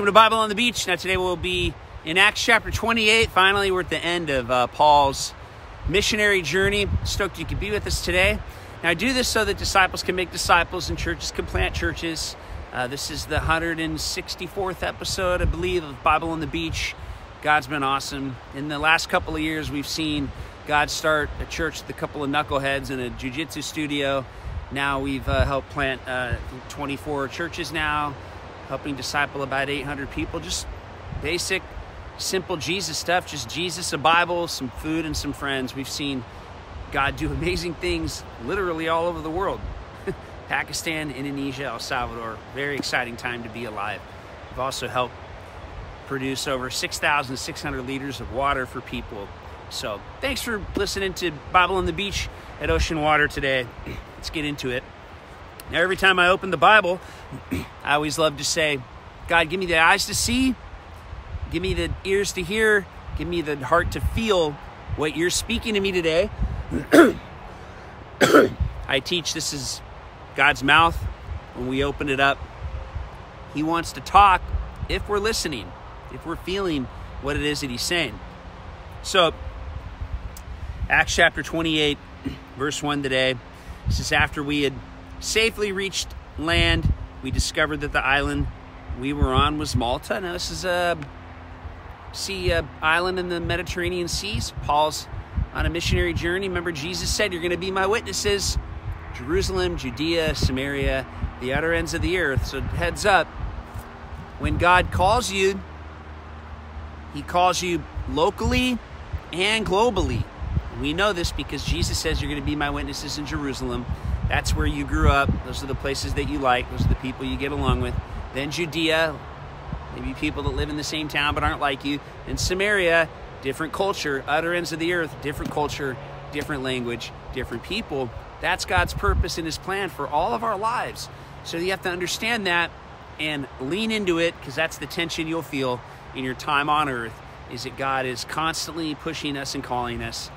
Welcome to Bible on the Beach. Now, today we'll be in Acts chapter 28. Finally, we're at the end of uh, Paul's missionary journey. Stoked you could be with us today. Now, I do this so that disciples can make disciples and churches can plant churches. Uh, this is the 164th episode, I believe, of Bible on the Beach. God's been awesome. In the last couple of years, we've seen God start a church with a couple of knuckleheads and a jiu-jitsu studio. Now we've uh, helped plant uh, 24 churches now helping disciple about 800 people. Just basic, simple Jesus stuff. Just Jesus, a Bible, some food, and some friends. We've seen God do amazing things literally all over the world. Pakistan, Indonesia, El Salvador. Very exciting time to be alive. We've also helped produce over 6,600 liters of water for people. So thanks for listening to Bible on the Beach at Ocean Water today. Let's get into it. Every time I open the Bible, I always love to say, God, give me the eyes to see, give me the ears to hear, give me the heart to feel what you're speaking to me today. I teach this is God's mouth. When we open it up, He wants to talk if we're listening, if we're feeling what it is that He's saying. So, Acts chapter 28, verse 1 today. This is after we had safely reached land. We discovered that the island we were on was Malta. Now, this is a sea uh, island in the Mediterranean Seas. Paul's on a missionary journey. Remember, Jesus said, You're going to be my witnesses. Jerusalem, Judea, Samaria, the outer ends of the earth. So, heads up. When God calls you, He calls you locally and globally. We know this because Jesus says you're going to be my witnesses in Jerusalem, that's where you grew up. Those are the places that you like. Those are the people you get along with. Then Judea, maybe people that live in the same town but aren't like you. And Samaria, different culture, utter ends of the earth, different culture, different language, different people. That's God's purpose and His plan for all of our lives. So you have to understand that and lean into it because that's the tension you'll feel in your time on earth is that God is constantly pushing us and calling us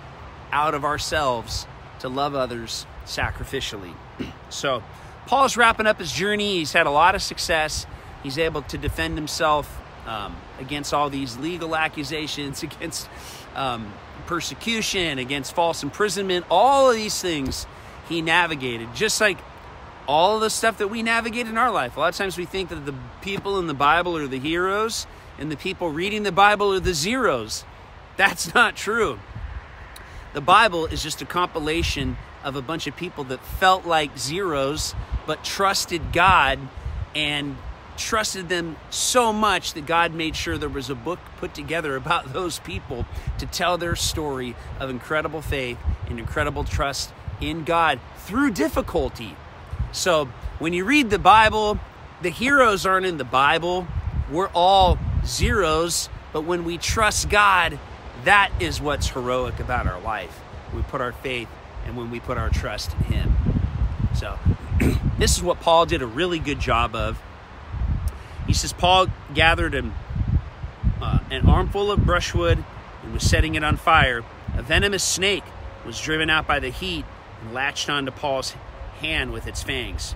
out of ourselves to love others sacrificially. so, Paul's wrapping up his journey. He's had a lot of success. He's able to defend himself um, against all these legal accusations, against um, persecution, against false imprisonment, all of these things he navigated, just like all of the stuff that we navigate in our life. A lot of times we think that the people in the Bible are the heroes and the people reading the Bible are the zeros. That's not true. The Bible is just a compilation of a bunch of people that felt like zeros but trusted God and trusted them so much that God made sure there was a book put together about those people to tell their story of incredible faith and incredible trust in God through difficulty. So when you read the Bible, the heroes aren't in the Bible. We're all zeros, but when we trust God, that is what's heroic about our life. We put our faith and when we put our trust in Him. So, this is what Paul did a really good job of. He says, Paul gathered an, uh, an armful of brushwood and was setting it on fire. A venomous snake was driven out by the heat and latched onto Paul's hand with its fangs.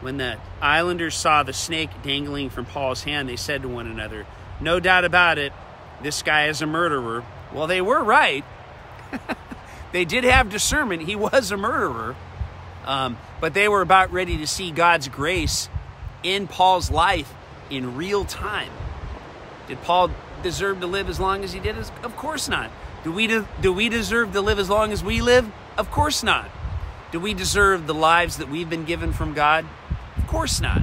When the islanders saw the snake dangling from Paul's hand, they said to one another, No doubt about it, this guy is a murderer. Well, they were right. they did have discernment. He was a murderer. Um, but they were about ready to see God's grace in Paul's life in real time. Did Paul deserve to live as long as he did? Of course not. Do we, de- do we deserve to live as long as we live? Of course not. Do we deserve the lives that we've been given from God? Of course not.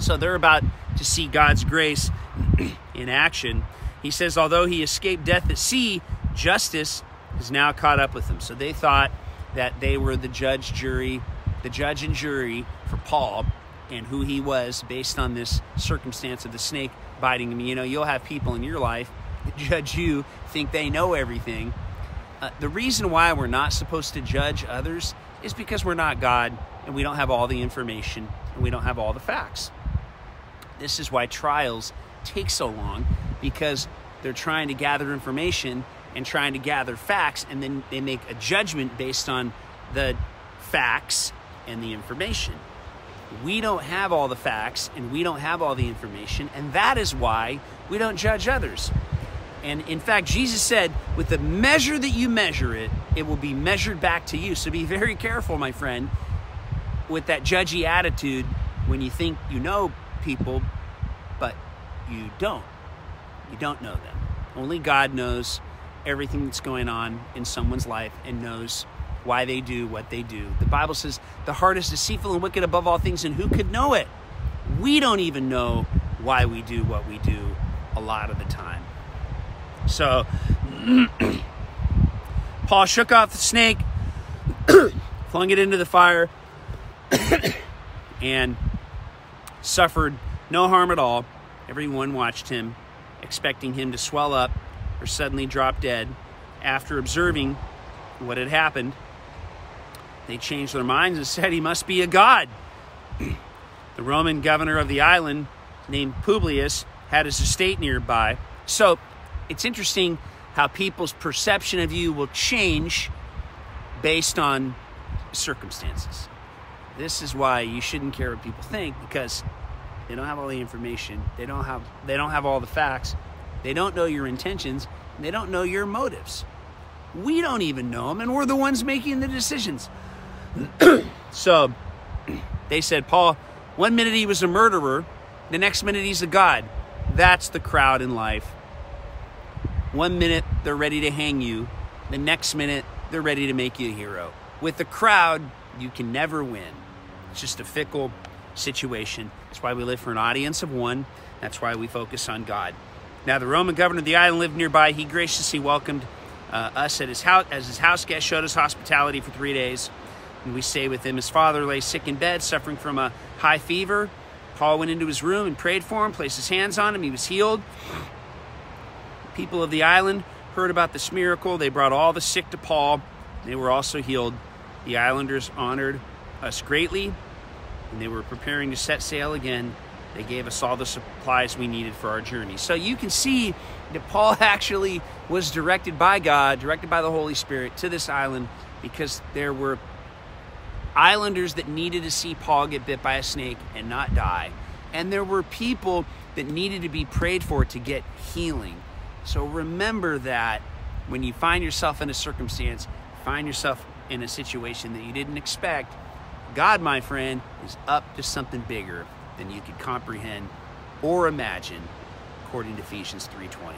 So they're about to see God's grace in action. He says, although he escaped death at sea, justice is now caught up with them. So they thought that they were the judge, jury, the judge and jury for Paul and who he was based on this circumstance of the snake biting him. You know, you'll have people in your life that judge you, think they know everything. Uh, the reason why we're not supposed to judge others is because we're not God and we don't have all the information and we don't have all the facts. This is why trials take so long because they're trying to gather information and trying to gather facts, and then they make a judgment based on the facts and the information. We don't have all the facts and we don't have all the information, and that is why we don't judge others. And in fact, Jesus said, with the measure that you measure it, it will be measured back to you. So be very careful, my friend, with that judgy attitude when you think you know people, but you don't. You don't know them. Only God knows everything that's going on in someone's life and knows why they do what they do. The Bible says the heart is deceitful and wicked above all things, and who could know it? We don't even know why we do what we do a lot of the time. So, Paul shook off the snake, flung it into the fire, and suffered no harm at all. Everyone watched him, expecting him to swell up or suddenly drop dead. After observing what had happened, they changed their minds and said he must be a god. the Roman governor of the island, named Publius, had his estate nearby. So it's interesting how people's perception of you will change based on circumstances. This is why you shouldn't care what people think because they don't have all the information. They don't have they don't have all the facts. They don't know your intentions. they don't know your motives. We don't even know them and we're the ones making the decisions. so they said, Paul, one minute he was a murderer, the next minute he's a god. That's the crowd in life. One minute they're ready to hang you, the next minute they're ready to make you a hero. With the crowd, you can never win. It's just a fickle situation. That's why we live for an audience of one. That's why we focus on God. Now, the Roman governor of the island lived nearby. He graciously welcomed uh, us at his house as his house guest, showed us hospitality for three days and we stayed with him. His father lay sick in bed, suffering from a high fever. Paul went into his room and prayed for him, placed his hands on him. He was healed. People of the island heard about this miracle. They brought all the sick to Paul. They were also healed. The islanders honored us greatly, and they were preparing to set sail again. They gave us all the supplies we needed for our journey. So you can see that Paul actually was directed by God, directed by the Holy Spirit to this island because there were islanders that needed to see Paul get bit by a snake and not die. And there were people that needed to be prayed for to get healing. So remember that when you find yourself in a circumstance, find yourself in a situation that you didn't expect, God, my friend, is up to something bigger than you could comprehend or imagine, according to Ephesians 3:20.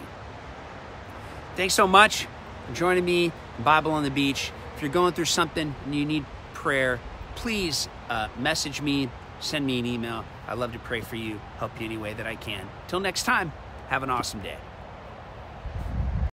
Thanks so much for joining me Bible on the Beach. If you're going through something and you need prayer, please uh, message me, send me an email. I love to pray for you, help you any way that I can. Till next time, have an awesome day.